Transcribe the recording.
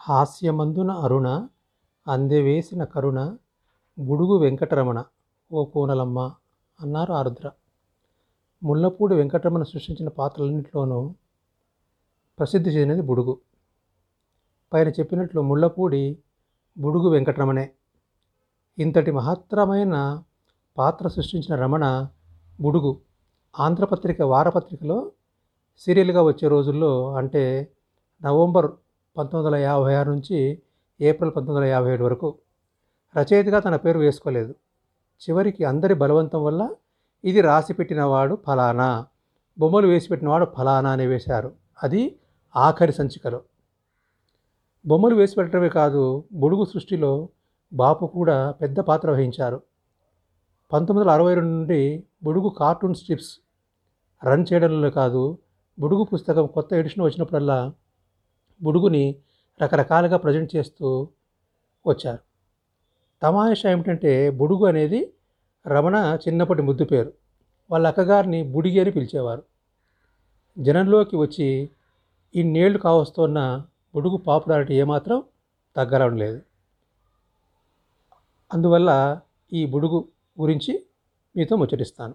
హాస్యమందున అరుణ అందెవేసిన కరుణ బుడుగు వెంకటరమణ ఓ కూనలమ్మ అన్నారు ఆరుద్ర. ముల్లపూడి వెంకటరమణ సృష్టించిన పాత్రలన్నింటిలోనూ ప్రసిద్ధి చెందినది బుడుగు. పైన చెప్పినట్లు ముళ్ళపూడి బుడుగు వెంకటరమణే. ఇంతటి మహత్తరమైన పాత్ర సృష్టించిన రమణ బుడుగు. ఆంధ్రపత్రిక వారపత్రికలో సీరియల్గా వచ్చే రోజుల్లో అంటే నవంబర్ పంతొమ్మిది వందల యాభై ఆరు నుంచి ఏప్రిల్ పంతొమ్మిది వందల యాభై ఏడు వరకు. రచయితగా తన పేరు వేసుకోలేదు. చివరికి అందరి బలవంతం వల్ల ఇది రాసి పెట్టినవాడు ఫలానా బొమ్మలు వేసి పెట్టినవాడు ఫలానా అని వేశారు. అది ఆఖరి సంచికలో. బొమ్మలు వేసి పెట్టడమే కాదు బుడుగు సృష్టిలో బాపు కూడా పెద్ద పాత్ర వహించారు. పంతొమ్మిది వందల అరవై రెండు నుండి బుడుగు కార్టూన్ స్ట్రిప్స్ రన్ చేయడంలో కాదు బుడుగు పుస్తకం కొత్త ఎడిషన్ వచ్చినప్పుడల్లా బుడుగుని రకరకాలుగా ప్రజెంట్ చేస్తూ వచ్చారు. తమాషా ఏమిటంటే బుడుగు అనేది రమణ చిన్నప్పటి ముద్దు పేరు. వాళ్ళ అక్కగారిని బుడిగి అని పిలిచేవారు. జనంలోకి వచ్చి ఇన్నేళ్ళు కావస్తున్న బుడుగు పాపులారిటీ ఏమాత్రం తగ్గడం లేదు. అందువల్ల ఈ బుడుగు గురించి మీతో ముచ్చటిస్తాను.